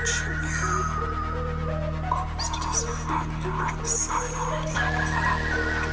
much you knew caused his friend to silent.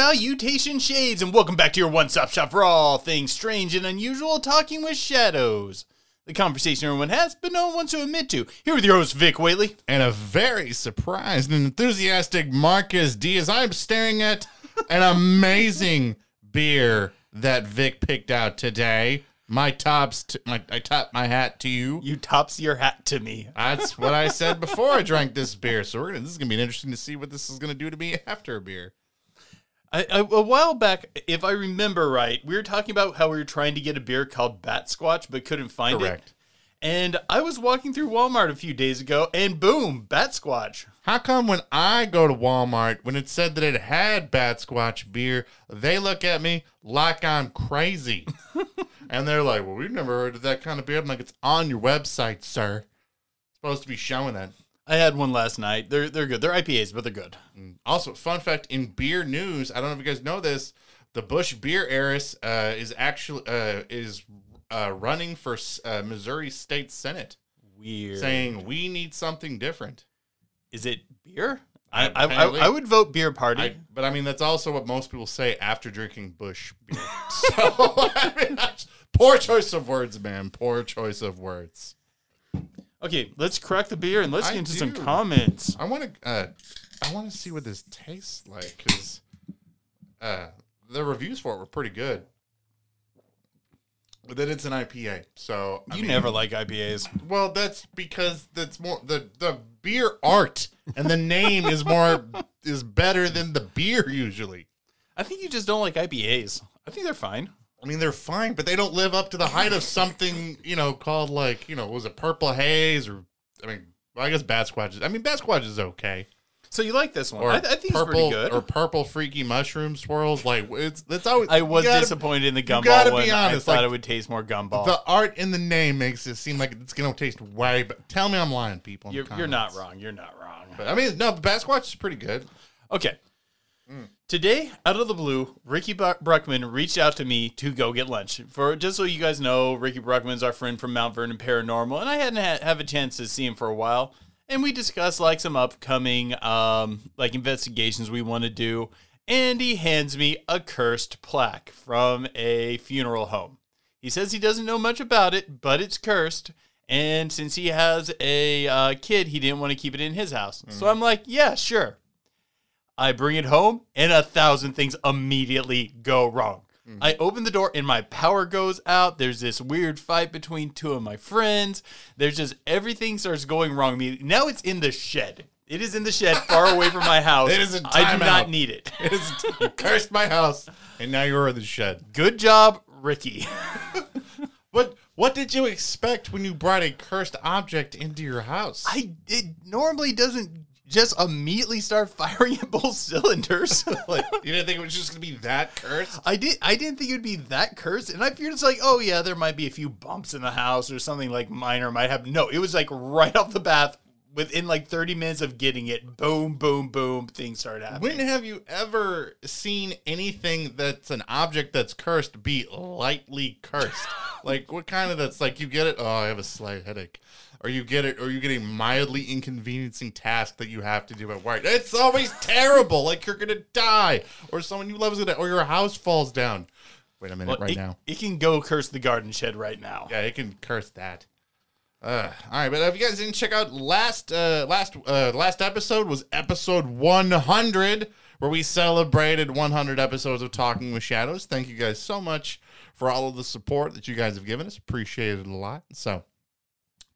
Salutation shades, and welcome back to your one-stop shop for all things strange and unusual. Talking with shadows, the conversation everyone has, but no one wants to admit to. Here with your host Vic Whaley. and a very surprised and enthusiastic Marcus D as I'm staring at an amazing beer that Vic picked out today. My tops, t- my, I top my hat to you. You tops your hat to me. That's what I said before I drank this beer. So we're gonna, this is gonna be interesting to see what this is gonna do to me after a beer. I, I, a while back, if I remember right, we were talking about how we were trying to get a beer called Bat Squatch, but couldn't find it. Correct. it. And I was walking through Walmart a few days ago, and boom, Bat Squatch. How come when I go to Walmart, when it said that it had Bat Squatch beer, they look at me like I'm crazy? and they're like, well, we've never heard of that kind of beer. I'm like, it's on your website, sir. It's supposed to be showing that. I had one last night. They're they're good. They're IPAs, but they're good. Also, fun fact in beer news, I don't know if you guys know this, the Busch Beer Heiress uh, is actually uh, is uh, running for uh, Missouri State Senate, Weird. saying we need something different. Is it beer? I, I, I, I would vote beer party. I, but I mean, that's also what most people say after drinking Busch beer. so, I mean, poor choice of words, man. Poor choice of words. Okay, let's crack the beer and let's I get into some comments. I want to, uh, I want to see what this tastes like because uh, the reviews for it were pretty good. But then it's an IPA, so I You mean- never like IPAs. Well, that's because that's more the the beer art, and the name is more is better than the beer usually. I think you just don't like IPAs. I think they're fine. I mean, they're fine, but they don't live up to the height of something, you know, called like, you know, was it Purple Haze or, I mean, well, I guess Bat Squatch is, I mean, Bat Squatch is okay. So you like this one? Or I, I think it's purple, pretty good. Or Purple Freaky Mushroom Swirls. Like, it's, it's always, I was gotta- disappointed in the gumball gotta one. be honest, I thought like, it would taste more gumball. The art in the name makes it seem like it's going to taste way, but tell me I'm lying, people. you're, you're not wrong. You're not wrong. But I mean, no, Bat Squatch is pretty good. Okay. Mm. Today, out of the blue, Ricky Bruckman reached out to me to go get lunch. For just so you guys know, Ricky Bruckman's our friend from Mount Vernon Paranormal, and I hadn't had, have a chance to see him for a while. And we discussed like some upcoming um, like investigations we want to do. And he hands me a cursed plaque from a funeral home. He says he doesn't know much about it, but it's cursed. And since he has a uh, kid, he didn't want to keep it in his house. So I'm like, yeah, sure. I bring it home, and a thousand things immediately go wrong. Mm. I open the door, and my power goes out. There's this weird fight between two of my friends. There's just everything starts going wrong. Now it's in the shed. It is in the shed, far away from my house. It is a I do not need it. It is, you cursed my house, and now you're in the shed. Good job, Ricky. What what did you expect when you brought a cursed object into your house? I it normally doesn't just immediately start firing at both cylinders. like you didn't think it was just gonna be that cursed? I did. I didn't think it would be that cursed, and I figured it's like, oh yeah, there might be a few bumps in the house or something like minor might have. No, it was like right off the bat, within like thirty minutes of getting it, boom, boom, boom, things started happening. When have you ever seen anything that's an object that's cursed be lightly cursed? like what kind of that's like you get it? Oh, I have a slight headache. Or you get it, or you get a mildly inconveniencing task that you have to do at work. It's always terrible, like you're gonna die, or someone you love is gonna, or your house falls down. Wait a minute, Well, right it, now. it can go curse the garden shed right now. Yeah, it can curse that. Uh, all right, but if you guys didn't check out last uh, last uh, last episode was episode 100 where we celebrated 100 episodes of Talking with Shadows. Thank you guys so much for all of the support that you guys have given us. Appreciated a lot. So,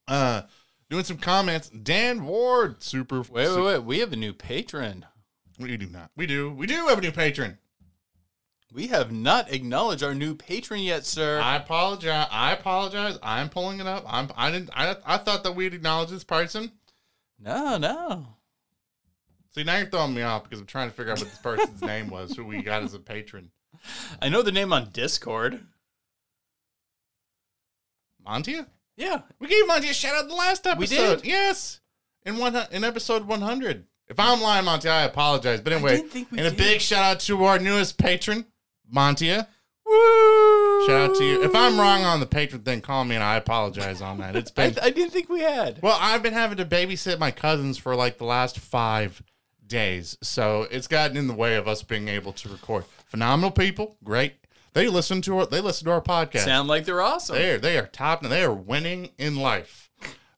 uh, doing some comments. Dan Ward, super. Wait, wait, wait. We have a new patron. We do not. We do. We do have a new patron. We have not acknowledged our new patron yet, sir. I apologize. I apologize. I'm pulling it up. I'm. I didn't. I, I thought that we'd acknowledge this person. no, no. See, now you're throwing me off because I'm trying to figure out what this person's name was, who we got as a patron. I know the name on Discord. Mantia? Yeah. We gave Monty a shout out the last episode. We did? Yes. In one in episode 100. If I'm lying, Monty, I apologize. But anyway, didn't think we and a big shout out to our newest patron, Montia. Woo! Shout out to you. If I'm wrong on the patron thing, call me and I apologize on that. It's I, been I didn't think we had. well, I've been having to babysit my cousins for like the last five days, so it's gotten in the way of us being able to record. Phenomenal people, great. They listen to our they listen to our podcast. Sound like they're awesome. They are they are top and they are winning in life.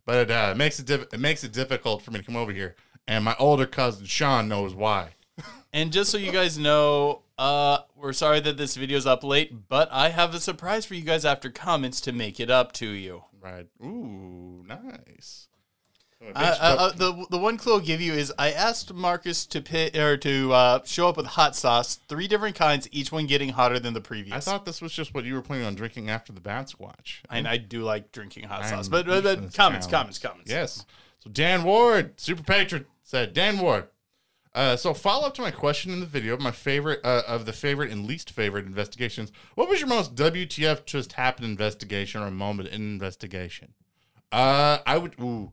But uh, it makes it diff- it makes it difficult for me to come over here. And my older cousin Sean knows why. And just so you guys know, uh, we're sorry that this video's up late, but I have a surprise for you guys after comments to make it up to you. Right? Ooh, nice. Oh, I, I, uh, the the one clue I'll give you is I asked Marcus to pit or to uh, show up with hot sauce, three different kinds, each one getting hotter than the previous. I thought this was just what you were planning on drinking after the Bat Squatch. and I do like drinking hot I'm sauce, but, but, but comments, comments, comments. Yes. So Dan Ward, super patron, said Dan Ward. Uh, so follow up to my question in the video, my favorite uh, of the favorite and least favorite investigations. What was your most WTF just happened investigation or moment in investigation? Uh, I would. Ooh,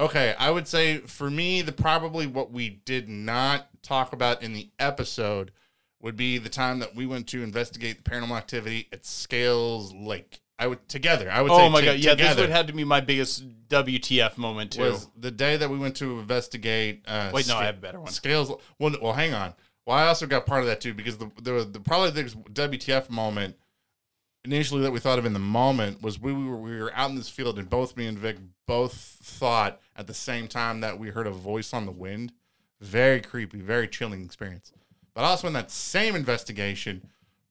okay. I would say for me, the probably what we did not talk about in the episode would be the time that we went to investigate the paranormal activity at Scales Lake. I would together. I would say Oh my to- god, yeah, this would have to be my biggest WTF moment too. was the day that we went to investigate. Uh, Wait, no, I have a better one. Scales. Well, well, hang on. Well, I also got part of that too because the the, the probably the WTF moment initially that we thought of in the moment was we, we were we were out in this field and both me and Vic both thought at the same time that we heard a voice on the wind. Very creepy, very chilling experience. But also in that same investigation,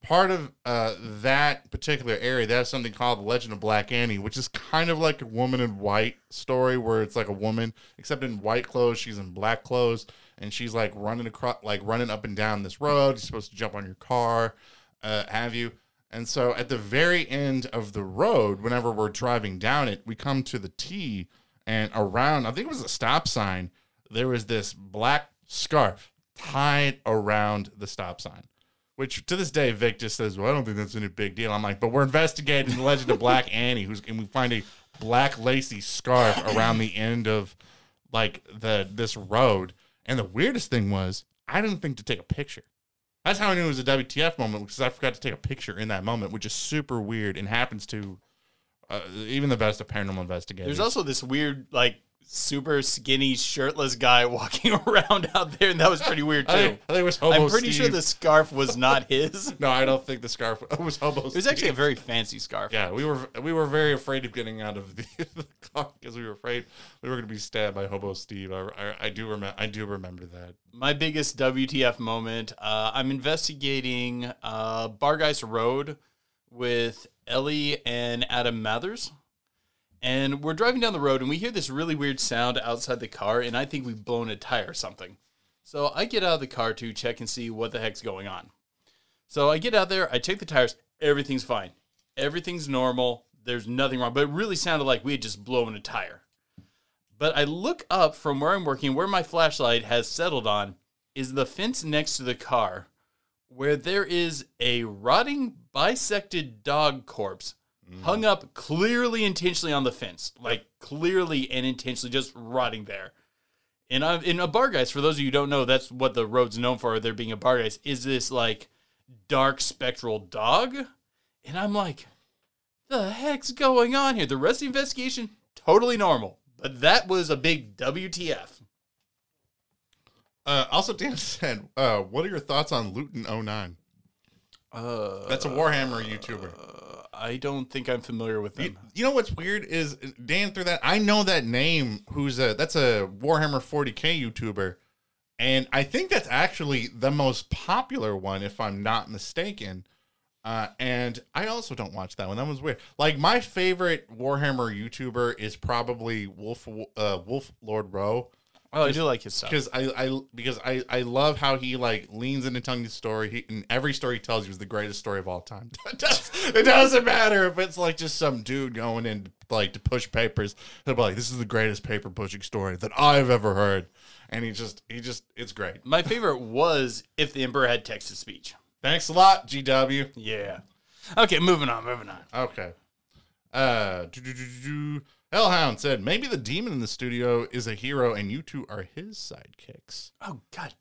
part of uh, that particular area, they have something called the Legend of Black Annie, which is kind of like a woman in white story where it's like a woman, except in white clothes, she's in black clothes, and she's like running across, like running up and down this road. You're supposed to jump on your car, uh, have you? And so at the very end of the road, whenever we're driving down it, we come to the T, and around, I think it was a stop sign, there was this black scarf tied around the stop sign. Which to this day, Vic just says, "Well, I don't think that's any big deal." I'm like, "But we're investigating the legend of Black Annie, who's and we find a black lacy scarf around the end of like the this road." And the weirdest thing was, I didn't think to take a picture. That's how I knew it was a WTF moment because I forgot to take a picture in that moment, which is super weird and happens to uh, even the best of paranormal investigators. There's also this weird, like, super skinny, shirtless guy walking around out there, and that was pretty weird I too. think, I think it was Hobo I'm pretty sure the scarf was not his. No, I don't think the scarf it was Hobo. It was actually a very fancy scarf. Yeah, we were we were very afraid of getting out of the, the car because we were afraid we were going to be stabbed by Hobo Steve. I, I, I do remember I do remember that. My biggest WTF moment. Uh, I'm investigating uh, Bargeist Road with Ellie and Adam Mathers. And we're driving down the road and we hear this really weird sound outside the car, and I think we've blown a tire or something. So I get out of the car to check and see what the heck's going on. So I get out there, I check the tires, everything's fine. Everything's normal, there's nothing wrong, but it really sounded like we had just blown a tire. But I look up from where I'm working, where my flashlight has settled on, is the fence next to the car, where there is a rotting, bisected dog corpse hung up clearly intentionally on the fence, like clearly and intentionally just rotting there. And I'm in a bar guys, For those of you who don't know, that's what the road's known for. There being a barghest, is this like dark spectral dog, and I'm like, the heck's going on here? The rest of the investigation totally normal, but that was a big WTF. Uh, also, Dan said, uh, "What are your thoughts on Luetin09? Uh, That's a Warhammer YouTuber. I don't think I'm familiar with You, them. you know what's weird is Dan through that I know that name. Who's a that's a Warhammer 40k YouTuber, and I think that's actually the most popular one, if I'm not mistaken. Uh, and I also don't watch that one. That one's weird. Like my favorite Warhammer YouTuber is probably Wolf uh, Wolf Lord Rho Oh, I do like his stuff. because I, I because I, I love how he like leans into telling the story. He, and every story he tells you is the greatest story of all time. it, does, doesn't matter if it's like just some dude going in like to push papers. He'll be like, "This is the greatest paper pushing story that I've ever heard," and he just he just it's great. My favorite was if the emperor had text to speech. Thanks a lot, GW. Yeah. Okay, moving on, moving on. Okay. Uh, do-do-do-do-do. Hellhound said maybe the demon in the studio is a hero and you two are his sidekicks. Oh God.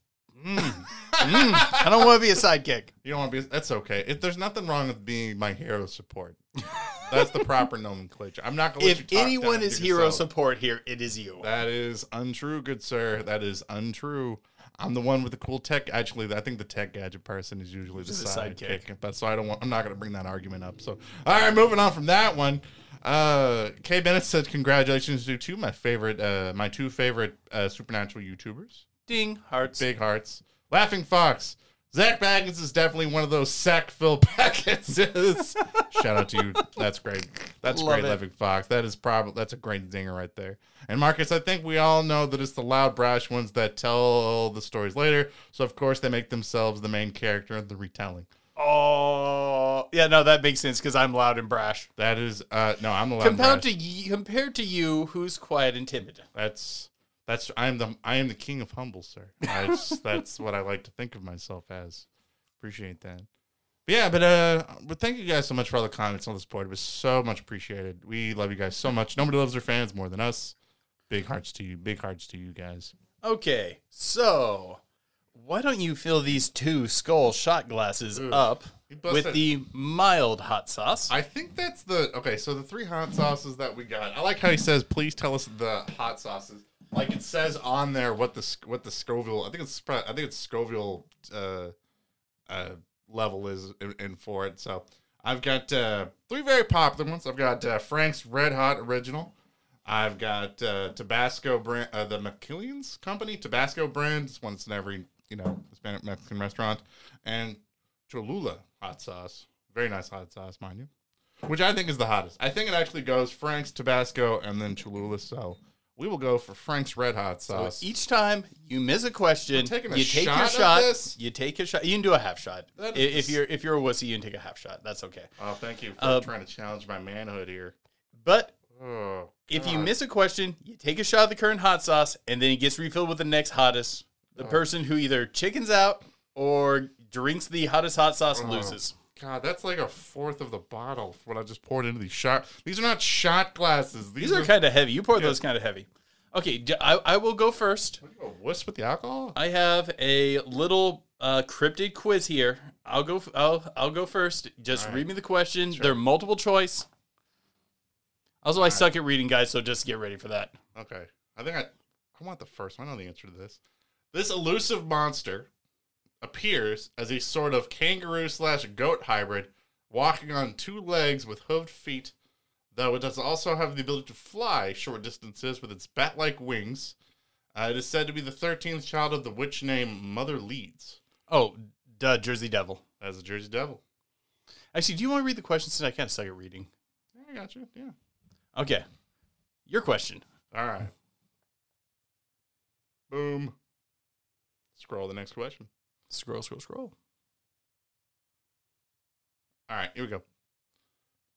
Mm. Mm. I don't want to be a sidekick. You don't want to be. That's okay. If there's nothing wrong with being my hero support, that's the proper nomenclature. I'm not going. to If anyone is hero support here, it is you. that is untrue, good sir. That is untrue. I'm the one with the cool tech. Actually, I think the tech gadget person is usually the a sidekick. sidekick. But so I don't want. I'm not going to bring that argument up. So all right, moving on from that one. Uh, Kay Bennett said, "Congratulations to two my favorite, uh, my two favorite uh, supernatural YouTubers." Ding hearts. Big hearts. Laughing Fox. Zak Bagans is definitely one of those sack fill packets. Shout out to you. That's great. That's Love great, it. Laughing Fox. That is probably that's a great dinger right there. And Marcus, I think we all know that it's the loud, brash ones that tell the stories later. So of course they make themselves the main character in the retelling. Oh, yeah. No, that makes sense because I'm loud and brash. That is uh no, I'm loud. Compared brash. to y- compared to you, who's quiet and timid. That's that's I am the I am the king of humble, sir. I just, that's what I like to think of myself as. Appreciate that. But yeah, but uh, but thank you guys so much for all the comments all the support. It was so much appreciated. We love you guys so much. Nobody loves their fans more than us. Big hearts to you. Big hearts to you guys. Okay, so why don't you fill these two skull shot glasses up with the mild hot sauce? I think that's the okay. So the three hot sauces that we got. I like how he says, "Please tell us the hot sauces." Like it says on there what the what the Scoville. I think it's I think it's Scoville uh, uh, level is in, in for it. So I've got uh, three very popular ones. I've got uh, Frank's Red Hot Original. I've got uh, Tabasco brand, uh, the McIlhenny's company Tabasco brand. It's one that's in every you know Hispanic Mexican restaurant, and Cholula hot sauce. Very nice hot sauce, mind you which I think is the hottest. I think it actually goes Frank's Tabasco and then Cholula. So we will go for Frank's Red Hot So Sauce. each time you miss a question, a you take shot your shot. this? You take a shot. You can do a half shot. I- That If is- you're if you're a wussy, you can take a half shot. That's okay. oh, thank you for Uh, trying to challenge my manhood here. But Oh, if you miss a question, you take a shot of the current hot sauce, and then it gets refilled with the next hottest. The Oh. person who either chickens out or drinks the hottest hot sauce Oh. loses. God, that's like a fourth of the bottle what I just poured into these shot. These are not shot glasses. These, These are are kind of heavy. You poured those kind of heavy. Okay, I, I will go first. What, you a wuss with the alcohol. I have a little uh, cryptid quiz here. I'll go. I'll I'll go first. Just All right. read me the question. They're multiple choice. Also, I suck at reading, guys. So just get ready for that. Okay, I think I I want the first one. I know the answer to this. This elusive monster appears as a sort of kangaroo slash goat hybrid, walking on two legs with hooved feet. Though it does also have the ability to fly short distances with its bat-like wings. Uh, it is said to be the thirteenth child of the witch named Mother Leeds, Oh, duh, Jersey Devil. as a Jersey Devil. Actually, do you want to read the question since I kind of suck at reading? I got you. Yeah. Okay, your question. All right. Boom. Scroll the next question. Scroll, scroll, scroll. All right, here we go.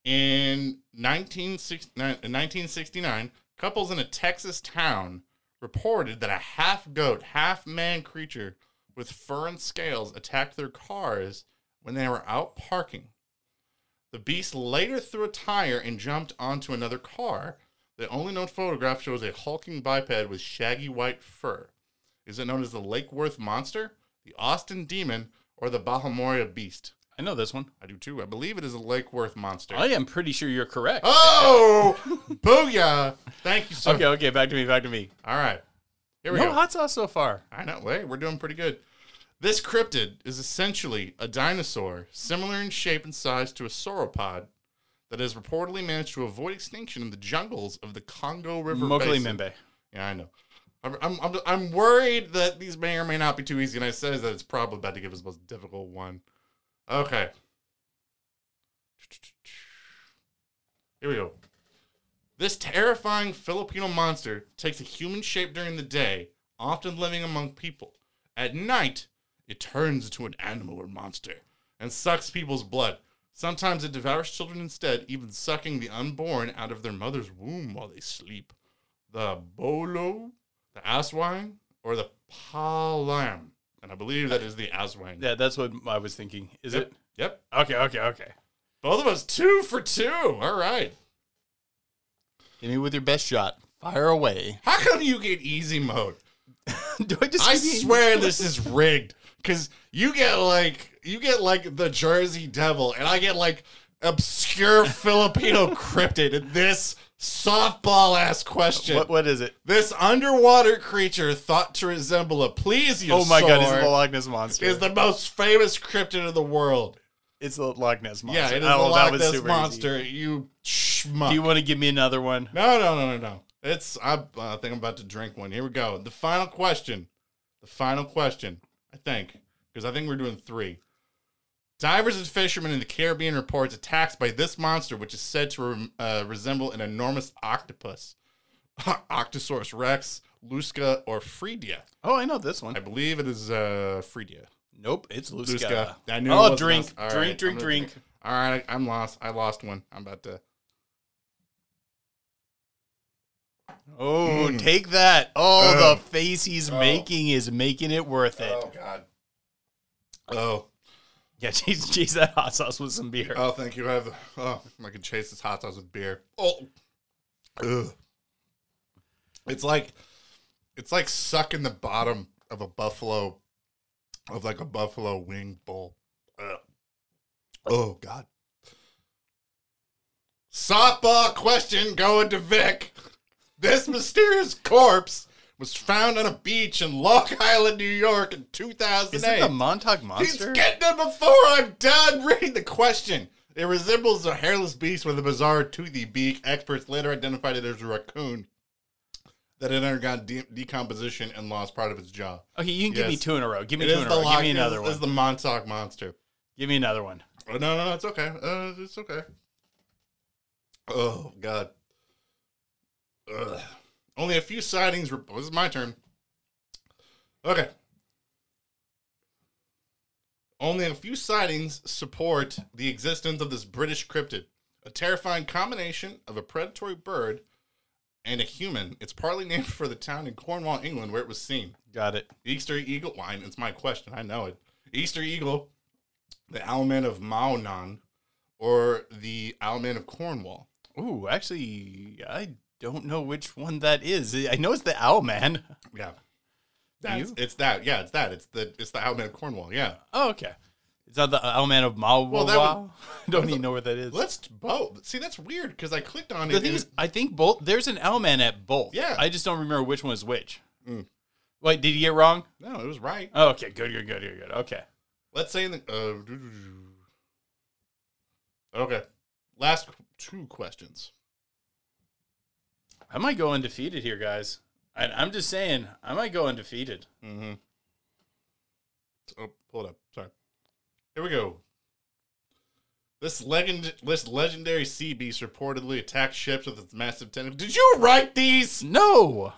In 1969, in 1969, couples in a Texas town reported that a half goat, half man creature with fur and scales attacked their cars when they were out parking. The beast later threw a tire and jumped onto another car. The only known photograph shows a hulking biped with shaggy white fur. Is it known as the Lake Worth Monster, the Austin Demon, or the Bahamoria Beast? I know this one. I do too. I believe it is a Lake Worth monster. I am pretty sure you're correct. oh, booyah! Thank you so okay, okay, back to me, back to me. All right. Here we No go. hot sauce so far. I know. Wait, we're doing pretty good. This cryptid is essentially a dinosaur similar in shape and size to a sauropod that has reportedly managed to avoid extinction in the jungles of the Congo River Mokali Basin. Membe. Yeah, I know. I'm, I'm, I'm, worried that these may or may not be too easy, and I says that it's probably about to give us the most difficult one. Okay. Here we go. This terrifying Filipino monster takes a human shape during the day, often living among people. At night, it turns into an animal or monster and sucks people's blood. Sometimes it devours children instead, even sucking the unborn out of their mother's womb while they sleep. The bolo, the aswang, or the palam. And I believe that is the aswang. Yeah, that's what I was thinking. Is Yep. it? Yep. Okay, okay, okay. Both of us two for two. All right. Hit me with your best shot. Fire away. How come you get easy mode? Do I just? I give you- swear this is rigged because you get like you get like the Jersey Devil, and I get like obscure Filipino cryptid in this softball ass question. What? What is it? This underwater creature thought to resemble a plesiosaur Oh my god! It's the Loch Ness monster. is the most famous cryptid in the world. it's the Loch Ness monster. Yeah, it is Oh, the that Loch Ness monster. easy. You schmuck. Do you want to give me another one? No, no, no, no, no. It's I, I think I'm about to drink one. Here we go. The final question. The final question. I think because I think we're doing three. Divers and fishermen in the Caribbean reports attacks by this monster, which is said to uh, resemble an enormous octopus, Octosaurus rex, Lusca, or Fredia. Oh, I know this one. I believe it is uh, Fredia. Nope, it's Lusca. Lusca. I knew. Oh, drink, drink, right, drink, I'm drink. All right, I'm lost. I lost one. I'm about to. Oh, Mm. take that. Oh, Ugh. the face he's Oh. making is making it worth it. Oh God. Oh. Yeah, chase, chase that hot sauce with some beer. Oh, thank you. I have. Oh, I can chase this hot sauce with beer. Oh, Ugh. it's like, it's like sucking the bottom of a buffalo, of like a buffalo wing bowl. Ugh. Oh God. Softball question going to Vic. This mysterious corpse was found on a beach in Long Island, New York in 2008. is it the Montauk Monster? He's getting it before I'm done reading the question. It resembles a hairless beast with a bizarre toothy beak. Experts later identified it as a raccoon that had undergone de- decomposition and lost part of its jaw. Okay, you can give me two in a row. Give me It two in a row. Give me another it one. is the Montauk monster. Give me another one. Oh, no, no, no, it's okay. Uh, it's okay. Oh God. Ugh. Only a few sightings. Were, oh, this is my turn. Okay. Only a few sightings support the existence of this British cryptid, a terrifying combination of a predatory bird and a human. It's partly named for the town in Cornwall, England, where it was seen. Got it. Easter eagle. Wine. It's my question. I know it. Easter eagle, the owlman of Mawnan, or the owlman of Cornwall. Ooh, actually, I don't know which one that is. I know it's the Owl Man. Yeah, that's, it's that. Yeah, it's that. It's the it's the owlman of Cornwall. Yeah. Oh, okay. It's not the Owl Man of Mawa. Well, that would- don't even know where that is. Let's both. See, that's weird because I clicked on The it. thing is, I think both. There's an Owl Man at both. Yeah. I just don't remember which one is which. Mm. Wait, did you get wrong? no, it was right. Oh, okay, good, good, good, good, good. Okay. Let's say in the. Uh, okay, last two questions. I might go undefeated here, guys. I, I'm just saying, I might go undefeated. Mm-hmm. Oh, pull it up. Sorry. Here we go. This legend, this legendary sea beast reportedly attacks ships with its massive tentacles. Did you write these No.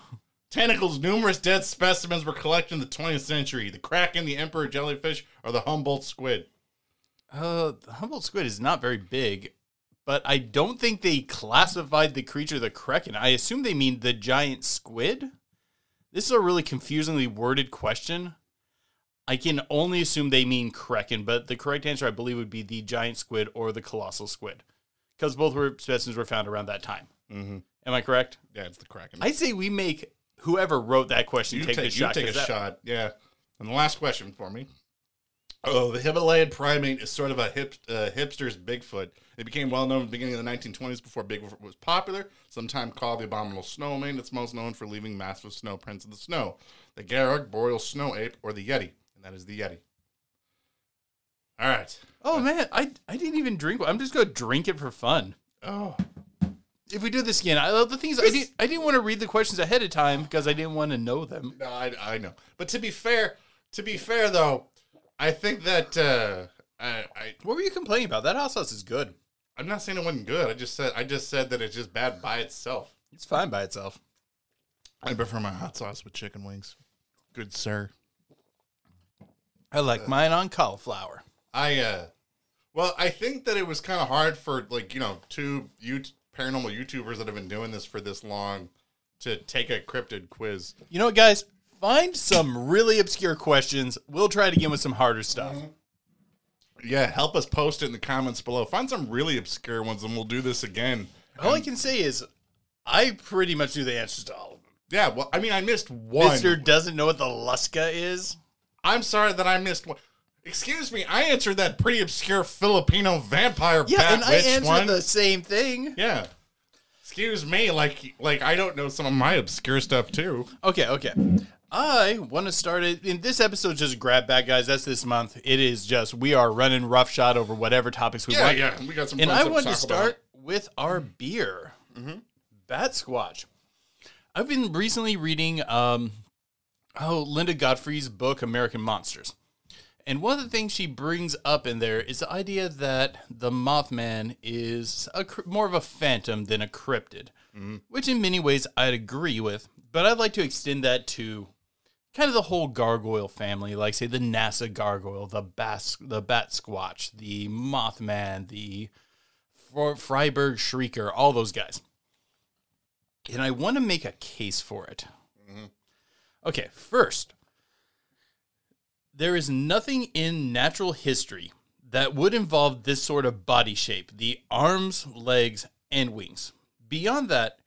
tentacles? Numerous dead specimens were collected in the 20th century. The kraken, the emperor jellyfish, or the Humboldt squid. Uh, the Humboldt squid is not very big, but I don't think they classified the creature the kraken. I assume they mean the giant squid. This is a really confusingly worded question. I can only assume they mean kraken, but the correct answer I believe would be the giant squid or the colossal squid, because both were specimens were found around that time. Mm-hmm. Am I correct? Yeah, it's the kraken. I say we make whoever wrote that question you take, take, the shot. You take a that- shot. Yeah. And the last question for me. Oh, the Himalayan primate is sort of a hip, uh, hipster's Bigfoot. It became well known at the beginning of the 1920s before Bigfoot was popular. Sometimes called the abominable snowman, it's most known for leaving massive snow prints in the snow. The Garrug, boreal snow ape, or the Yeti. And that is the Yeti. All right. Oh man, I I didn't even drink. I'm just gonna drink it for fun. Oh, If we do this again, I, love the things I didn't, I didn't want to read the questions ahead of time because I didn't want to know them. no, I, I know. But to be fair, to be fair though, I think that uh, I, I What were you complaining about? That hot sauce is good. I'm not saying it wasn't good. I just said I just said that it's just bad by itself. It's fine by itself. I prefer my hot sauce with chicken wings. Good sir. I like mine on cauliflower. I uh well, I think that it was kind of hard for like, you know, two you paranormal YouTubers that have been doing this for this long to take a cryptid quiz. You know what, guys? Find some really obscure questions. We'll try it again with some harder stuff. Mm-hmm. Yeah, help us post it in the comments below. Find some really obscure ones and we'll do this again. All I can say is, I pretty much knew the answers to all of them. Yeah, well, I mean, I missed one. Mister doesn't know what the Lusca is. I'm sorry that I missed one. Excuse me, I answered that pretty obscure Filipino vampire Yeah, bat and I witch answered one. the same thing. Yeah. Excuse me, like like I don't know some of my obscure stuff too. Okay, okay. I want to start it. In this episode, just grab bag, guys. That's this month. It is just we are running roughshod over whatever topics we Yeah, want. yeah, we got some. And I want to about. start with our mm-hmm. beer, mm-hmm. Bat Squatch. I've been recently reading, um, oh, Linda Godfrey's book, American Monsters. And one of the things she brings up in there is the idea that the Mothman is a, more of a phantom than a cryptid, mm-hmm. which in many ways I'd agree with. But I'd like to extend that to kind of the whole gargoyle family, like say the NASA gargoyle, the bas- the bat squatch, the Mothman, the Fro- Freiburg shrieker, all those guys. And I want to make a case for it. Mm-hmm. Okay, first, there is nothing in natural history that would involve this sort of body shape the arms, legs, and wings. Beyond that,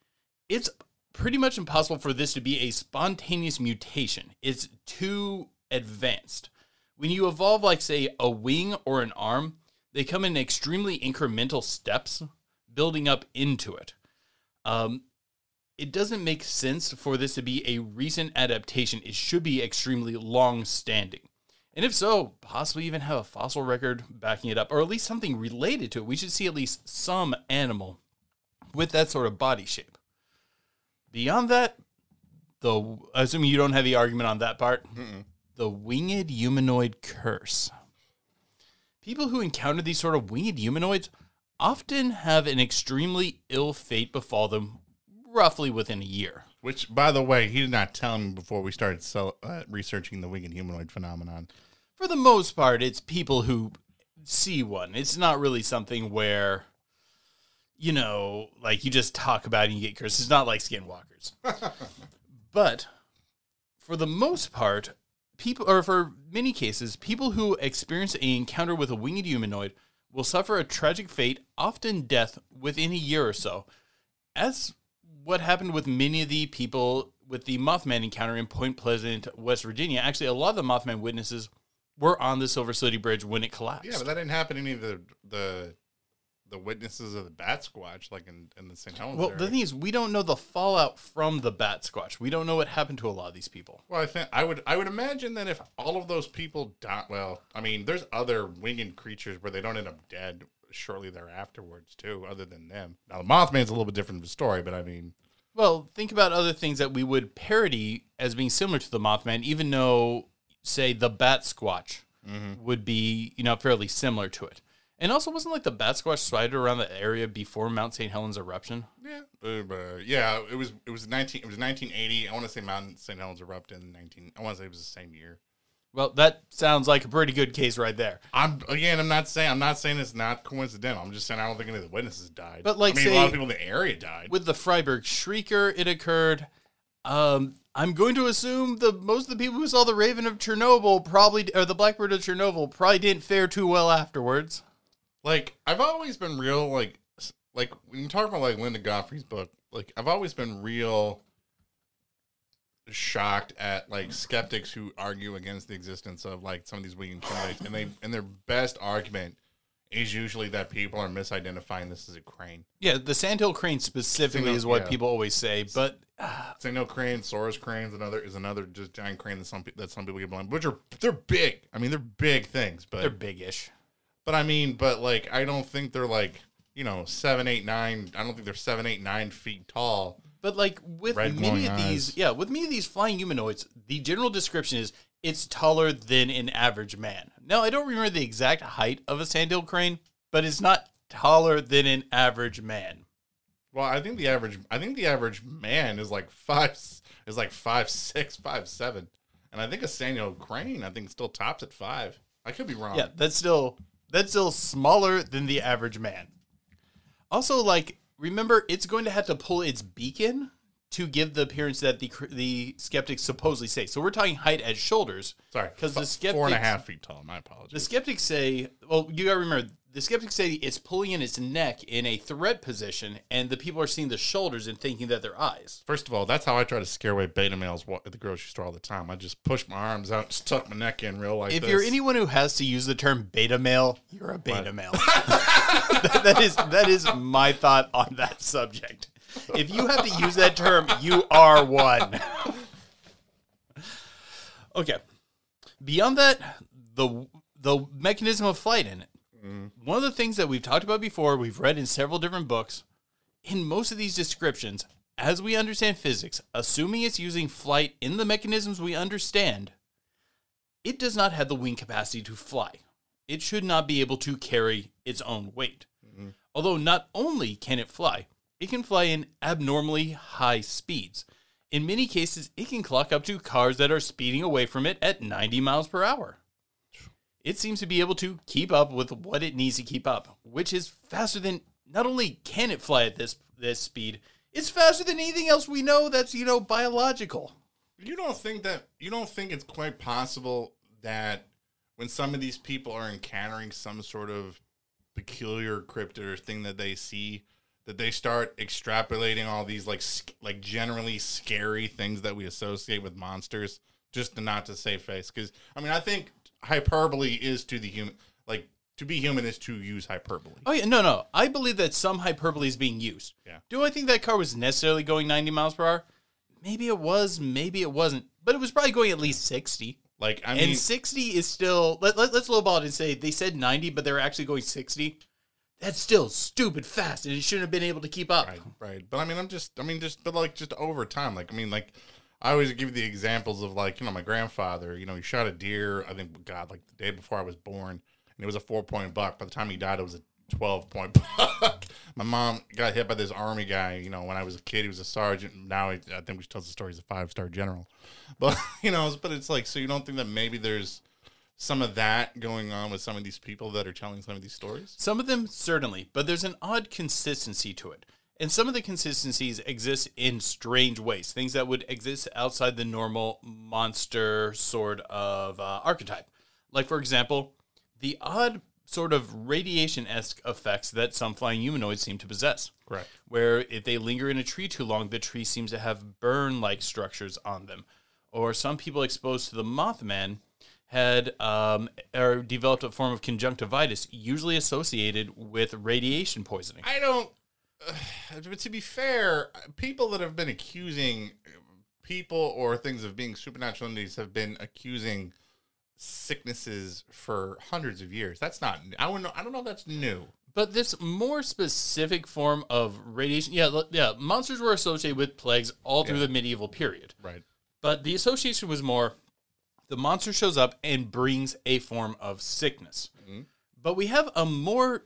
it's pretty much impossible for this to be a spontaneous mutation. It's too advanced. When you evolve, like, say, a wing or an arm, they come in extremely incremental steps, building up into it. Um, it doesn't make sense for this to be a recent adaptation. It should be extremely long standing. And if so, possibly even have a fossil record backing it up, or at least something related to it. We should see at least some animal with that sort of body shape. Beyond that, the I assuming you don't have the argument on that part, the winged humanoid curse. People who encounter these sort of winged humanoids often have an extremely ill fate befall them roughly within a year. Which, by the way, he did not tell me before we started sell, uh, researching the winged humanoid phenomenon. For the most part, it's people who see one. It's not really something where, you know, like you just talk about it and you get cursed. It's not like skinwalkers. but for the most part, people, or for many cases, people who experience an encounter with a winged humanoid will suffer a tragic fate, often death, within a year or so. As what happened with many of the people with the Mothman encounter in Point Pleasant, West Virginia. Actually, a lot of the Mothman witnesses were on the Silver City Bridge when it collapsed. Yeah, but that didn't happen to any of the the the witnesses of the Bat Squatch, like in, in the St. Helens well, area. the thing is, we don't know the fallout from the Bat Squatch. We don't know what happened to a lot of these people. Well, I think I would I would imagine that if all of those people die, well, I mean, there's other winged creatures where they don't end up dead shortly thereafterwards too, other than them. Now, the Mothman's a little bit different of a story, but I mean, Well, think about other things that we would parody as being similar to the Mothman, even though, say, the Bat Squatch mm-hmm. would be, you know, fairly similar to it. And also, wasn't like the Bat Squatch sighted around the area before Mount St. Helens eruption? yeah, uh, yeah, it was it was nineteen it was nineteen eighty. I want to say Mount St. Helens erupted in nineteen. I want to say it was the same year. Well, that sounds like a pretty good case right there. I'm again. I'm not saying I'm not saying it's not coincidental. I'm just saying I don't think any of the witnesses died. But, like, I mean, a lot of people in the area died. With the Freiburg Shrieker, it occurred. Um, I'm going to assume the most of the people who saw the Raven of Chernobyl probably, or the Blackbird of Chernobyl, probably didn't fare too well afterwards. Like I've always been real like like when you talk about like Linda Godfrey's book, like I've always been real shocked at like skeptics who argue against the existence of like some of these winged candidates and they and their best argument is usually that people are misidentifying this as a crane. Yeah, the Sandhill crane specifically Single- is what yeah. people always say, but So I know crane, Sarus cranes, another is another just giant crane that some that some people get blamed, which are they're big. I mean, they're big things, but they're big-ish. But I mean, but like, I don't think they're like, you know, seven, eight, nine. I don't think they're seven, eight, nine feet tall. But like with Red many glowing of these, eyes. yeah, with many of these flying humanoids, the general description is it's taller than an average man. Now, I don't remember the exact height of a Sandhill crane, but it's not taller than an average man. Well, I think the average, I think the average man is like five, is like five, six, five, seven, and I think a Sandhill crane, I think still tops at five. I could be wrong. Yeah, that's still that's still smaller than the average man. Also, like remember, it's going to have to pull its beacon to give the appearance that the the skeptics supposedly say. So we're talking height at shoulders. Sorry, 'Cause the f- four skeptics- half feet tall. My apologies. The skeptics say, well, you gotta remember, the skeptics say it's pulling in its neck in a threat position, and the people are seeing the shoulders and thinking that they're eyes. First of all, that's how I try to scare away beta males at the grocery store all the time. I just push my arms out, just tuck my neck in real like If this. you're anyone who has to use the term beta male, you're a beta male. that, that is that is my thought on that subject. If you have to use that term, you are one. Okay. Beyond that, the the mechanism of flight in it. Mm-hmm. One of the things that we've talked about before, we've read in several different books. In most of these descriptions, as we understand physics, assuming it's using flight in the mechanisms we understand, it does not have the wing capacity to fly. It should not be able to carry its own weight. Mm-hmm. Although not only can it fly, it can fly in abnormally high speeds. In many cases, it can clock up to cars that are speeding away from it at 90 miles per hour. It seems to be able to keep up with what it needs to keep up, which is faster than not only can it fly at this this speed, it's faster than anything else we know that's, you know, biological. You don't think that you don't think it's quite possible that when some of these people are encountering some sort of peculiar cryptid or thing that they see that they start extrapolating all these like like generally scary things that we associate with monsters just to not to save face because I mean I think hyperbole is to the human like to be human is to use hyperbole. Oh yeah, no, no. I believe that some hyperbole is being used. Yeah. Do I think that car was necessarily going 90 miles per hour? Maybe it was, maybe it wasn't, but it was probably going at least 60. Like I mean and 60 is still let, let, let's lowball it and say they said 90 but they're actually going 60 that's still stupid fast and it shouldn't have been able to keep up Right, right. But I mean, I'm just, I mean, just, but like, just over time. Like, I mean, like, I always give the examples of like, you know, my grandfather. You know, he shot a deer. I think, God, like the day before I was born, and it was a four point buck. By the time he died, it was a twelve point buck. my mom got hit by this army guy. You know, when I was a kid, he was a sergeant. Now he, I think we tells the story he's a five star general. But you know, but it's like, so you don't think that maybe there's some of that going on with some of these people that are telling some of these stories? some of them certainly but there's an odd consistency to it and some of the consistencies exist in strange ways things that would exist outside the normal monster sort of uh, archetype like for example the odd sort of radiation-esque effects that some flying humanoids seem to possess Correct. where if they linger in a tree too long, the tree seems to have burn like structures on them. Or some people exposed to the Mothman had um, or developed a form of conjunctivitis, usually associated with radiation poisoning. I don't. Uh, but to be fair, people that have been accusing people or things of being supernatural entities have been accusing sicknesses for hundreds of years. That's not. I don't know. I don't know. If that's new. But this more specific form of radiation, yeah, yeah, monsters were associated with plagues all through Yeah. the medieval period. Right. But the association was more the monster shows up and brings a form of sickness. But we have a more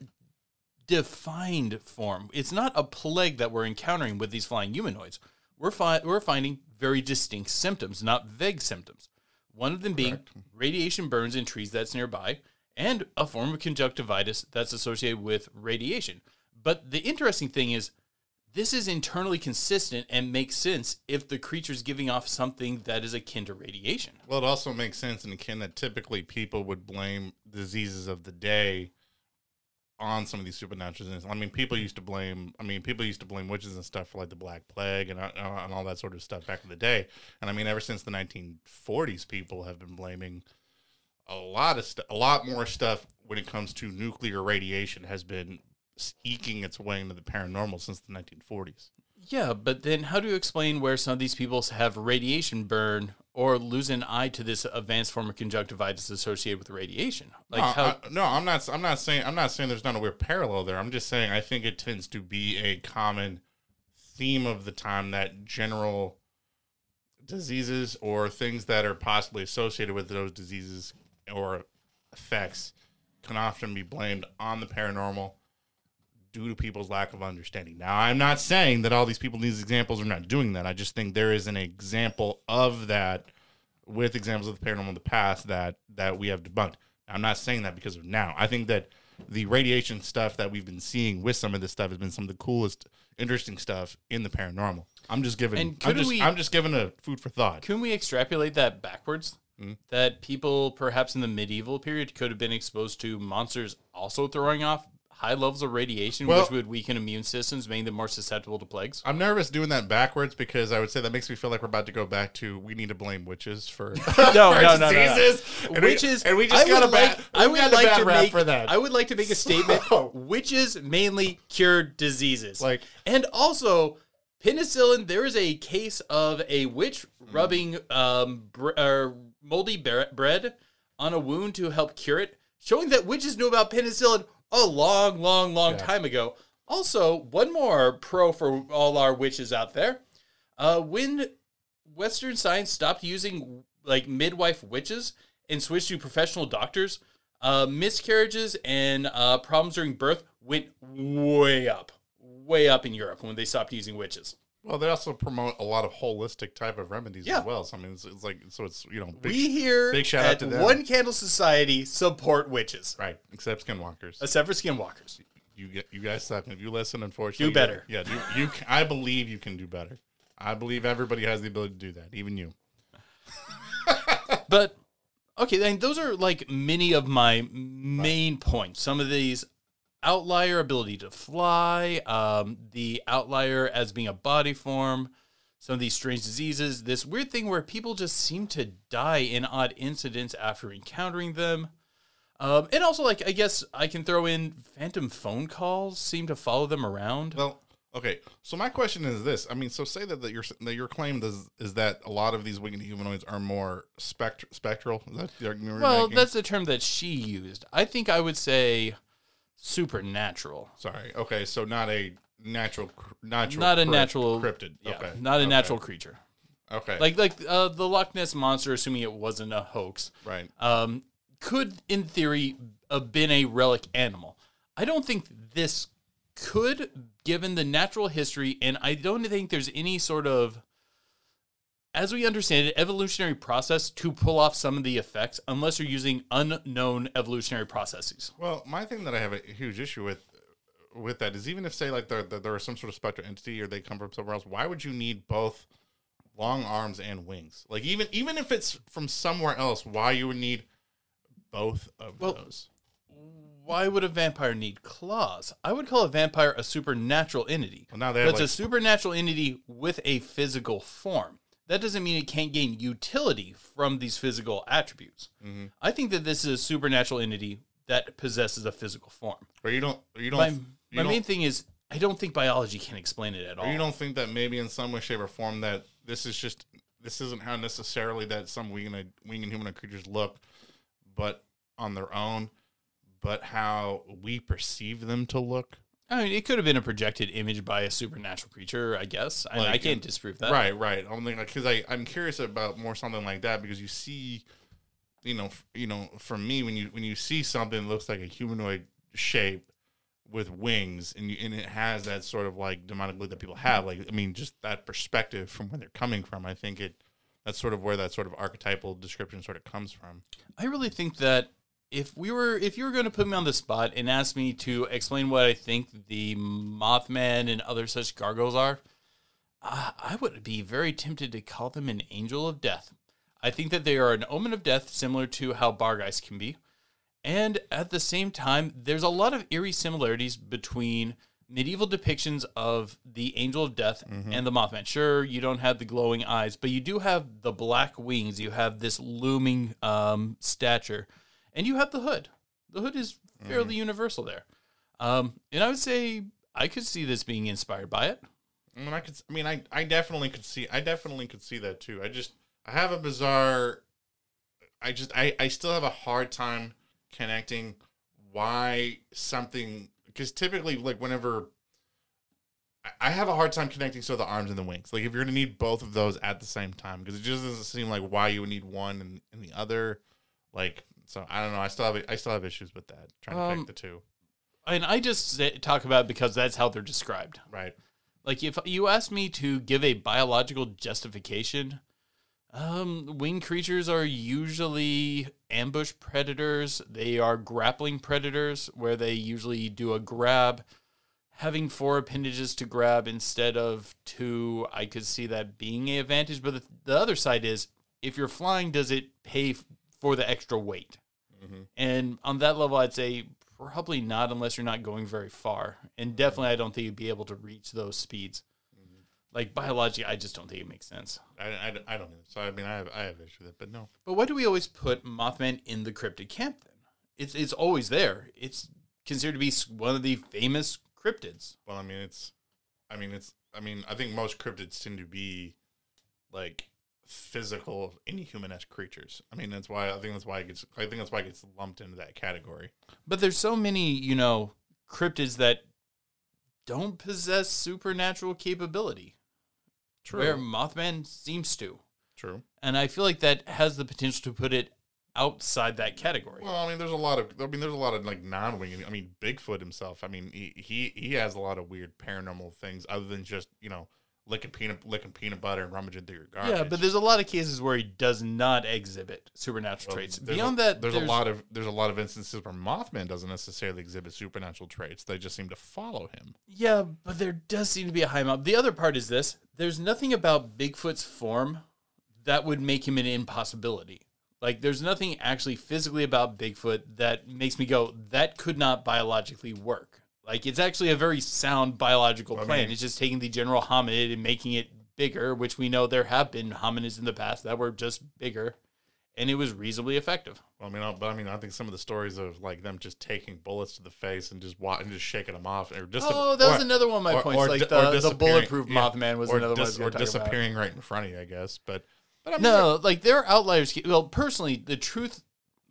defined form. It's not a plague that we're encountering with these flying humanoids. We're, fi- we're finding very distinct symptoms, not vague symptoms. One of them being radiation burns in trees that's nearby, and a form of conjunctivitis that's associated with radiation. But the interesting thing is, this is internally consistent and makes sense if the creature's giving off something that is akin to radiation. Well, it also makes sense in kin that typically people would blame diseases of the day on some of these supernatural things. I mean, people used to blame. I mean, people used to blame witches and stuff for like the Black Plague and uh, and all that sort of stuff back in the day. And I mean, ever since the 1940s, people have been blaming a lot of stuff. A lot more stuff when it comes to nuclear radiation has been eking its way into the paranormal since the 1940s. Yeah, but then how do you explain where some of these people have radiation burn or lose an eye to this advanced form of conjunctivitis associated with radiation? Like no, how I, no, I'm not. I'm not saying. I'm not saying there's not a weird parallel there. I'm just saying I think it tends to be a common theme of the time that general diseases or things that are possibly associated with those diseases or effects can often be blamed on the paranormal due to people's lack of understanding. Now, I'm not saying that all these people in these examples are not doing that. I just think there is an example of that with examples of the paranormal in the past that that we have debunked. I'm not saying that because of now. I think that the radiation stuff that we've been seeing with some of this stuff has been some of the coolest, interesting stuff in the paranormal. I'm just giving. And I'm just, we- I'm just giving a food for thought. can we extrapolate that backwards? Mm. that people perhaps in the medieval period could have been exposed to monsters also throwing off high levels of radiation, Well- which would weaken immune systems, making them more susceptible to plagues. I'm nervous doing that backwards because I would say that makes me feel like we're about to go back to we need to blame witches for No, no, no, no, no. diseases. Witches, and we just I got a bad, like, I would like to rap make, for that. I would like to make a statement. So- Witches mainly cure diseases. Like- and also penicillin. There is a case of a witch rubbing um, br- uh, moldy bre- bread on a wound to help cure it, showing that witches knew about penicillin a long, long, long Yeah. time ago. Also, one more pro for all our witches out there. Uh, when Western science stopped using like midwife witches and switched to professional doctors, uh, miscarriages and uh, problems during birth went way up, way up in Europe when they stopped using witches. Well, they also promote a lot of holistic type of remedies Yeah. as well. So I mean, it's, it's like so it's you know big, we here big shout out to them. One Candle Society support witches, right, except skinwalkers. except for skinwalkers. You get you guys suck. If you listen, unfortunately, Do better. Yeah, you, you can, I believe you can do better. I believe everybody has the ability to do that, even you. But okay, then those are like many of my main points. Some of these outlier ability to fly, um, the outlier as being a body form, some of these strange diseases, this weird thing where people just seem to die in odd incidents after encountering them. Um, and also, like, I guess I can throw in phantom phone calls seem to follow them around. Well, okay. So my question is this: I mean, so say that, that your that your claim is is that a lot of these winged humanoids are more spect- spectral. Is that the argument Well, making? that's the term that she used. I think I would say supernatural. sorry. Okay, so not a natural, natural, not a crypt- natural cryptid. Yeah, okay, not a okay. natural creature. Okay, Like like uh, the Loch Ness monster, assuming it wasn't a hoax, right. um, could in theory have been a relic animal. I don't think this could, given the natural history, and I don't think there's any sort of, as we understand it, evolutionary process to pull off some of the effects, unless you're using unknown evolutionary processes. Well, my thing that I have a huge issue with with that is even if say like there is some sort of spectral entity or they come from somewhere else, why would you need both long arms and wings? Like even even if it's from somewhere else, why you would need both of Well, those? Why would a vampire need claws? I would call a vampire a supernatural entity. Well, now they But have it's like, a supernatural entity with a physical form. That doesn't mean it can't gain utility from these physical attributes. Mhm. I think that this is a supernatural entity that possesses a physical form. or you don't or you don't My, you my don't, main thing is, I don't think biology can explain it at all. you don't think that maybe in some way, shape, or form that this is just this isn't how necessarily that some winged winged humanoid creatures look, but on their own, but how we perceive them to look. I mean, it could have been a projected image by a supernatural creature, I guess. I, I Like, can't disprove that. Right, right. I'm Only because I I'm curious about more something like that because you see, you know, f- you know, for me when you when you see something that looks like a humanoid shape with wings and you, and it has that sort of like demonic look that people have, like I mean, just that perspective from where they're coming from. I think it that's sort of where that sort of archetypal description sort of comes from. I really think that if we were if you were going to put me on the spot and ask me to explain what I think the Mothman and other such gargoyles are, uh, I would be very tempted to call them an angel of death. I think that they are an omen of death, similar to how barghest can be. And at the same time, there's a lot of eerie similarities between medieval depictions of the angel of death and the Mothman. Sure, you don't have the glowing eyes, but you do have the black wings. You have this looming um, stature, and you have the hood. The hood is fairly universal there. Um, and I would say I could see this being inspired by it. I mean, I could. I mean, I I definitely could see. I definitely could see that too. I just I have a bizarre. I just I I still have a hard time connecting why something because typically like whenever I- I have a hard time connecting so the arms and the wings. Like if you're gonna need both of those at the same time because it just doesn't seem like why you would need one and, and the other. Like so I don't know. I still have I still have issues with that trying to Um, connect the two. And I just say, talk about it because that's how they're described. Right. Like if you ask me to give a biological justification, um, winged creatures are usually ambush predators. They are grappling predators where they usually do a grab. Having four appendages to grab instead of two, I could see that being a advantage. But the, the other side is if you're flying, does it pay f- for the extra weight? Mhm. And on that level, I'd say probably not unless you're not going very far. And definitely, I don't think you'd be able to reach those speeds. Like biologically, I just don't think it makes sense. I, I, I don't know. So I mean, I have I have issues with it, but no. But why do we always put Mothman in the cryptid camp then? It's it's always there. It's considered to be one of the famous cryptids. Well, I mean, it's, I mean, it's, I mean, I think most cryptids tend to be like physical, inhuman-esque creatures. I mean, that's why I think that's why it gets. I think that's why it gets lumped into that category. But there's so many, you know, cryptids that don't possess supernatural capability. True. Where Mothman seems to. True. And I feel like that has the potential to put it outside that category. Well, I mean, there's a lot of. I mean, there's a lot of like non-winged. I mean, Bigfoot himself. I mean, he he he has a lot of weird paranormal things other than just you know licking peanut licking peanut butter and rummaging through your garbage. yeah, but there's a lot of cases where he does not exhibit supernatural Well, traits. Beyond a, that, there's, a lot of there's a lot of instances where Mothman doesn't necessarily exhibit supernatural traits. They just seem to follow him. Yeah, but there does seem to be a high amount. The other part is this: there's nothing about Bigfoot's form that would make him an impossibility. Like, there's nothing actually physically about Bigfoot that makes me go, that could not biologically work. Like, it's actually a very sound biological I plan. mean- it's just taking the general hominid and making it bigger, which we know there have been hominids in the past that were just bigger, and it was reasonably effective. Well, I mean, I- but I mean, I think some of the stories of like them just taking bullets to the face and just and just shaking them off, or just Oh, that was or- another one of my or- points. or like the, the bulletproof yeah, Mothman was another one. dis- were or talking about. disappearing right in front of you, I guess. But but I mean, No, like there are outliers. Well, personally, the truth,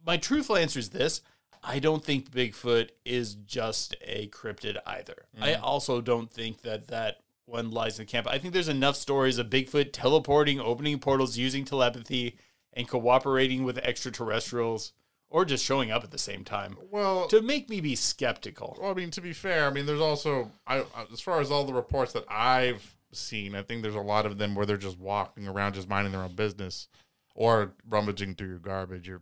my truthful answer is this: I don't think Bigfoot is just a cryptid either. I mm. also don't think that that one lies in the camp. I think there's enough stories of Bigfoot teleporting, opening portals, using telepathy, and cooperating with extraterrestrials, or just showing up at the same time well, to make me be skeptical. Well, I mean, to be fair, I mean, there's also, I as far as all the reports that I've seen, I think there's a lot of them where they're just walking around, just minding their own business, or rummaging through your garbage or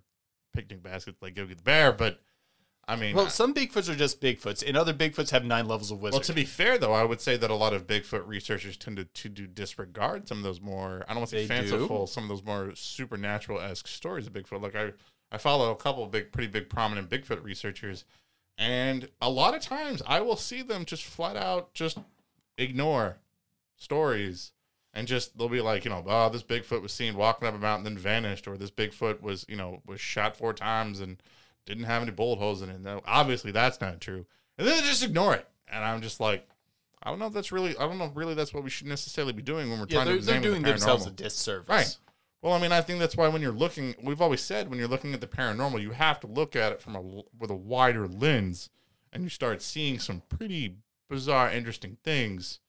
picnic baskets like Yogi the Bear. But I mean, Well, I- some Bigfoots are just Bigfoots, and other Bigfoots have nine levels of wisdom. well, to be fair though, I would say that a lot of Bigfoot researchers tend to, to do disregard some of those more, I don't want to say They do? fanciful, some of those more supernatural esque stories of Bigfoot. Like I, I follow a couple of big, pretty big, prominent Bigfoot researchers, and a lot of times I will see them just flat out just ignore stories. And just they'll be like, you know, oh, this Bigfoot was seen walking up a mountain then vanished, or this Bigfoot was, you know, was shot four times and didn't have any bullet holes in it. No, obviously that's not true. And then they just ignore it. And I'm just like, I don't know if that's really, I don't know if really that's what we should necessarily be doing when we're yeah, trying to they're, they're doing the themselves a disservice. Right. Well, I mean, I think that's why when you're looking, we've always said when you're looking at the paranormal, you have to look at it from a with a wider lens, and you start seeing some pretty bizarre, interesting things.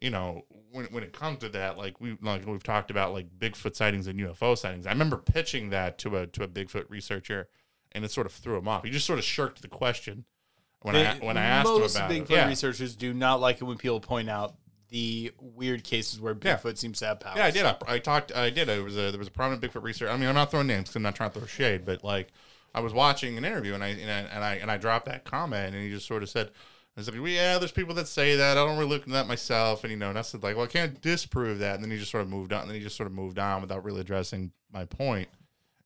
You know, when when it comes to that, like we like we've talked about, like Bigfoot sightings and UFO sightings. I remember pitching that to a to a Bigfoot researcher, and it sort of threw him off. He just sort of shirked the question when I when I asked him most about Bigfoot it. Yeah. researchers do not like it when people point out the weird cases where Yeah. Bigfoot seems to have powers. Yeah, I did. I, I talked. I did. There was a there was a prominent Bigfoot researcher. I mean, I'm not throwing names because I'm not trying to throw shade, but like, I was watching an interview and I and I and I, and I dropped that comment and he just sort of said, "I was like, well, yeah, there's people that say that. I don't really look into that myself." And you know, and I said like, "Well, I can't disprove that." And then he just sort of moved on. And then he just sort of moved on without really addressing my point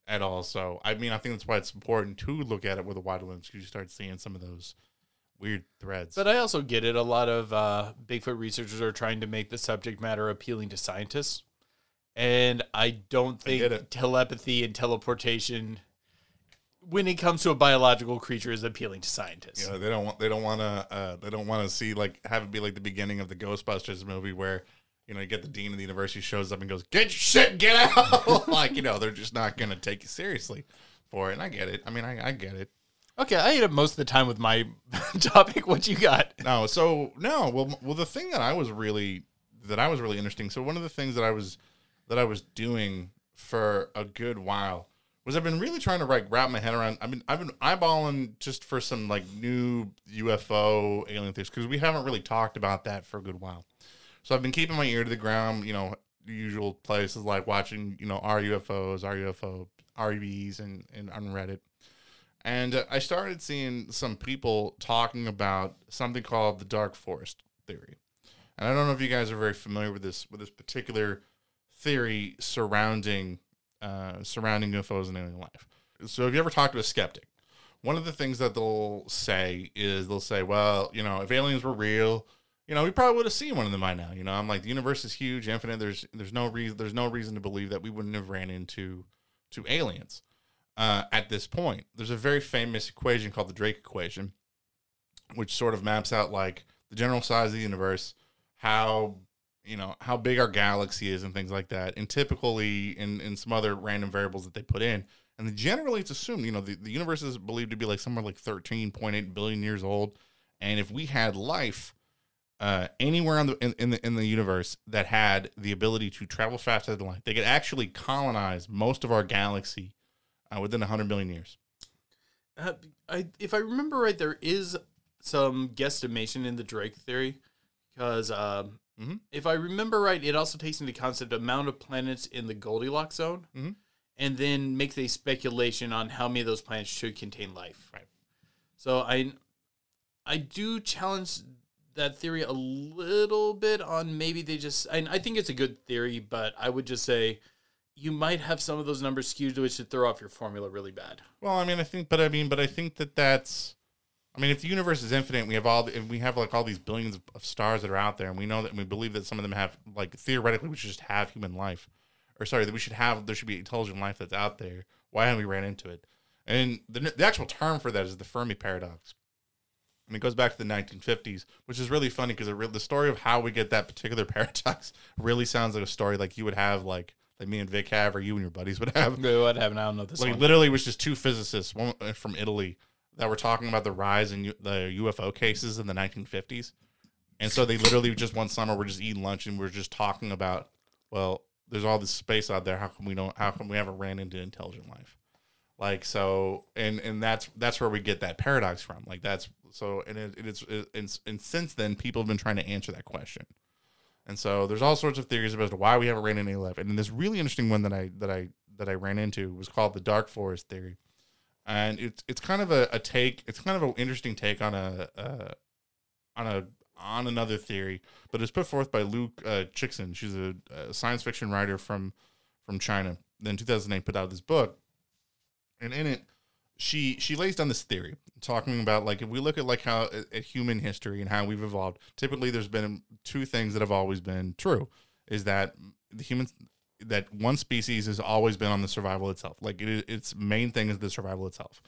at all. So I mean, I think that's why it's important to look at it with a wider lens because you start seeing some of those weird threads. But I also get it. A lot of uh, Bigfoot researchers are trying to make the subject matter appealing to scientists. And I don't think telepathy and teleportation, when it comes to a biological creature, is appealing to scientists. Know, they don't want they don't want to uh, they don't want to see like have it be like the beginning of the Ghostbusters movie where you know you get the dean of the university shows up and goes get your shit get out like you know they're just not gonna take you seriously for it and I get it I mean I, I get it Okay, I ate up most of the time with my topic. What you got? no so no well well the thing that I was really that I was really interesting so one of the things that I was that I was doing for a good while was I've been really trying to like wrap my head around. I've been I've been eyeballing just for some like new UFO alien things because we haven't really talked about that for a good while. So I've been keeping my ear to the ground. You know, usual places like watching you know our UFOs, our UFO REVs, and and on Reddit. And uh, I started seeing some people talking about something called the dark forest theory. And I don't know if you guys are very familiar with this with this particular theory surrounding uh, surrounding UFOs and alien life. So, if you ever talk to a skeptic, one of the things that they'll say is they'll say, "Well, you know, if aliens were real, you know, we probably would have seen one of them by now." You know, I'm like, the universe is huge, infinite. There's there's no reason there's no reason to believe that we wouldn't have ran into to aliens uh, at this point. There's a very famous equation called the Drake equation, which sort of maps out like the general size of the universe, how you know how big our galaxy is, and things like that. And typically, in in some other random variables that they put in, and generally it's assumed, you know, the, the universe is believed to be like somewhere like 13.8 billion years old, and if we had life. Uh, anywhere on the in, in the in the universe that had the ability to travel faster than light, they could actually colonize most of our galaxy uh, within 100 million years. Uh, I, if I remember right, there is some guesstimation in the Drake theory because um, Mhm. if I remember right, it also takes into concept the amount of planets in the Goldilocks zone, Mhm. and then makes a speculation on how many of those planets should contain life. Right. So I, I do challenge that theory a little bit on maybe they just. I, I think it's a good theory, but I would just say you might have some of those numbers skewed which should throw off your formula really bad. Well, I mean, I think, but I mean, but I think that that's. I mean, if the universe is infinite, we have all, the, and we have like all these billions of, of stars that are out there, and we know that, and we believe that some of them have, like, theoretically, we should just have human life, or sorry, that we should have, there should be intelligent life that's out there. Why haven't we ran into it? And the, the actual term for that is the Fermi paradox, and it goes back to the 1950s, which is really funny because re- the story of how we get that particular paradox really sounds like a story like you would have, like, like me and Vic have, or you and your buddies would have. What happened? I don't know this Like one. literally, it was just two physicists, one uh, from Italy, that were talking about the rise in U- the UFO cases in the 1950s. And so they literally just one summer were just eating lunch and we are just talking about, well, there's all this space out there. How come we don't? How come we haven't ran into intelligent life? Like so, and and that's that's where we get that paradox from. Like that's so, and it, it's it, and, and since then, people have been trying to answer that question. And so there's all sorts of theories to why we haven't ran into any life. And this really interesting one that I that I that I ran into was called the dark forest theory, and it's it's kind of a, a take. It's kind of an interesting take on a uh, on a on another theory, but it's put forth by Liu uh, Cixin. She's a, a science fiction writer from from China. Then in 2008 put out this book, and in it she she lays down this theory talking about like if we look at like how at, human history and how we've evolved typically there's been two things that have always been true is that the humans that one species has always been on the survival itself. Like it, its main thing is the survival itself.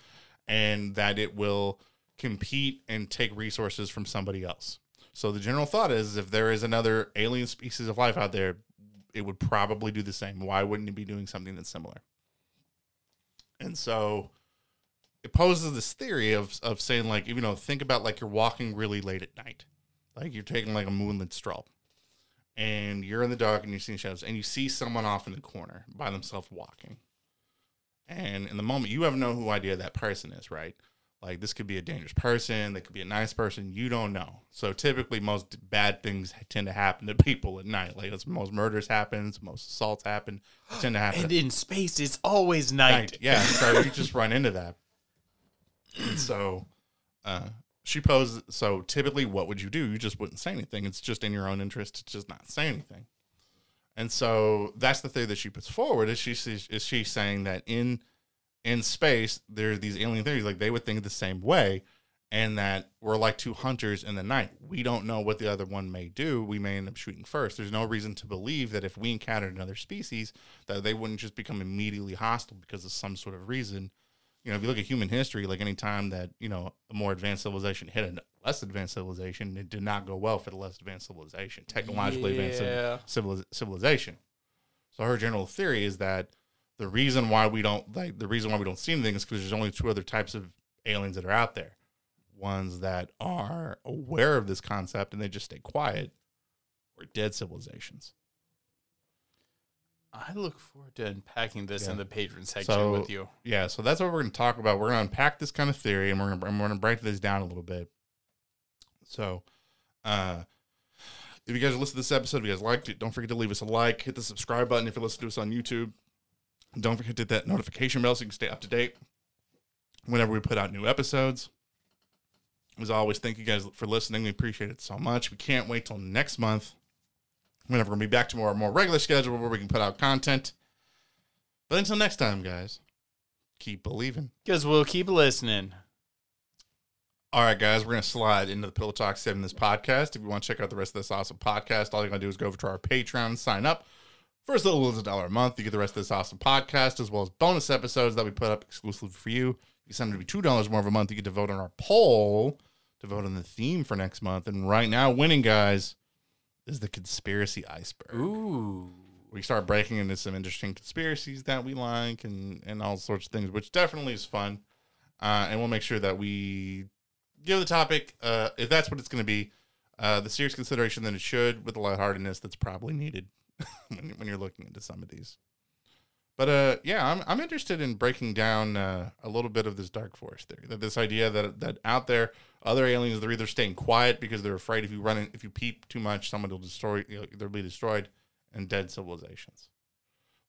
And that it will compete and take resources from somebody else. So the general thought is if there is another alien species of life out there it would probably do the same. Why wouldn't it be doing something that's similar and so it poses this theory of of saying like you know think about like you're walking really late at night. Like you're taking like a moonlit stroll. And you're in the dark and you're seeing shadows and you see someone off in the corner by themselves walking. And in the moment you have no idea who that person is right like this could be a dangerous person they could be a nice person you don't know so typically most bad things tend to happen to people at night like most murders happens most assaults happen tend to happen and in space, it's always night. night. Yeah, so you just run into that. And so uh, she posed. So typically, what would you do? You just wouldn't say anything. It's just in your own interest to just not say anything. And so that's the theory that she puts forward. Is she is she saying that in in space there are these alien theories like they would think the same way, and that we're like two hunters in the night. We don't know what the other one may do. We may end up shooting first. There's no reason to believe that if we encountered another species, that they wouldn't just become immediately hostile because of some sort of reason. You know, if you look at human history, like any time that you know a more advanced civilization hit a less advanced civilization, it did not go well for the less advanced civilization, technologically advanced Yeah. civil- civilization. So her general theory is that the reason why we don't like the reason why we don't see anything is because there's only two other types of aliens that are out there ones that are aware of this concept and they just stay quiet, or dead civilizations. I look forward to unpacking this Yeah. in the patron section So- with you. Yeah, so that's what we're going to talk about. We're going to unpack this kind of theory, and we're going to, we're going to break this down a little bit. So, uh, if you guys listened to this episode, if you guys liked it, don't forget to leave us a like, hit the subscribe button if you listen to us on YouTube. Don't forget to hit that notification bell so you can stay up to date whenever we put out new episodes. As always, thank you guys for listening. We appreciate it so much. We can't wait till next month whenever we're going to be back to more more regular schedule where we can put out content. But until next time, guys, keep believing. Because we'll keep listening. All right, guys, we're going to slide into the Pillow Talk 7 this podcast. If you want to check out the rest of this awesome podcast, all you got to do is go over to our Patreon, sign up. For as little as a dollar a month, you get the rest of this awesome podcast, as well as bonus episodes that we put up exclusively for you. You send it to be $2 more of a month, you get to vote on our poll, to vote on the theme for next month. And right now, winning, guys, is the conspiracy iceberg. Ooh. We start breaking into some interesting conspiracies that we like and, and all sorts of things, which definitely is fun. Uh, and we'll make sure that we give the topic, uh, if that's what it's going to be, uh, the serious consideration that it should with the lightheartedness that's probably needed when, when you're looking into some of these. But uh, yeah, I'm I'm interested in breaking down uh, a little bit of this dark forest theory. That this idea that that out there, other aliens they're either staying quiet because they're afraid if you run in, if you peep too much, someone will destroy. You know, they'll be destroyed, and dead civilizations.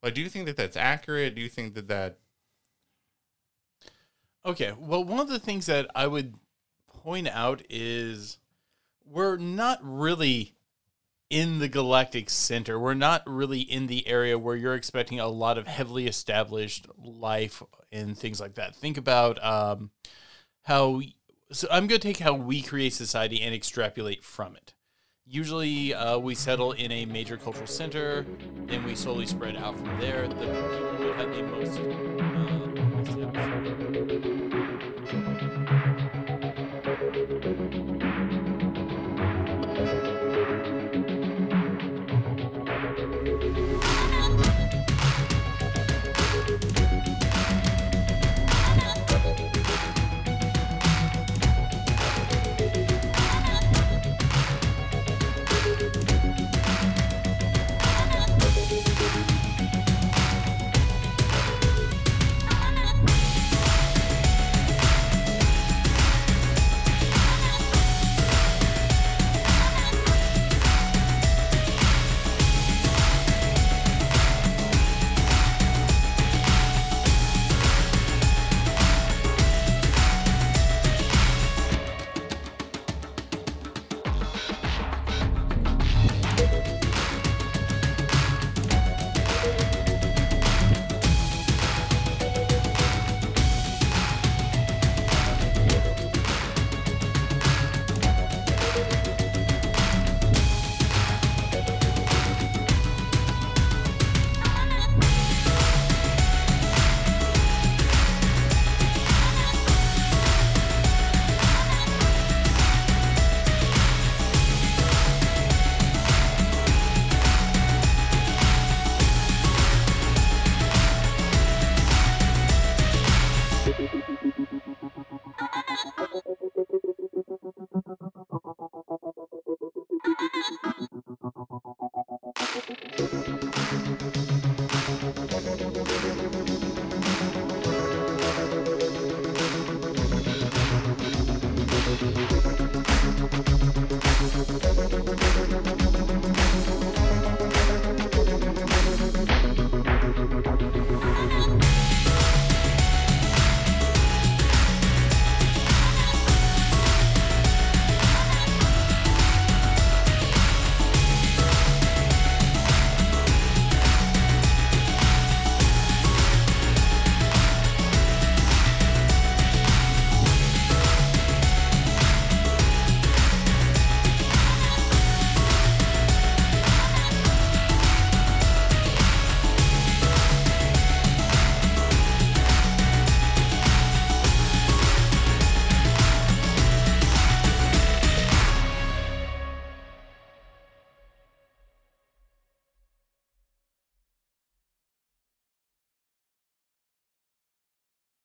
Like, do you think that that's accurate? Do you think that that Okay. Well, one of the things that I would point out is we're not really in the galactic center. We're not really in the area where you're expecting a lot of heavily established life and things like that. Think about um, how. So I'm going to take how we create society and extrapolate from it. Usually, uh, we settle in a major cultural center, then we slowly spread out from there. The people who have the most uh,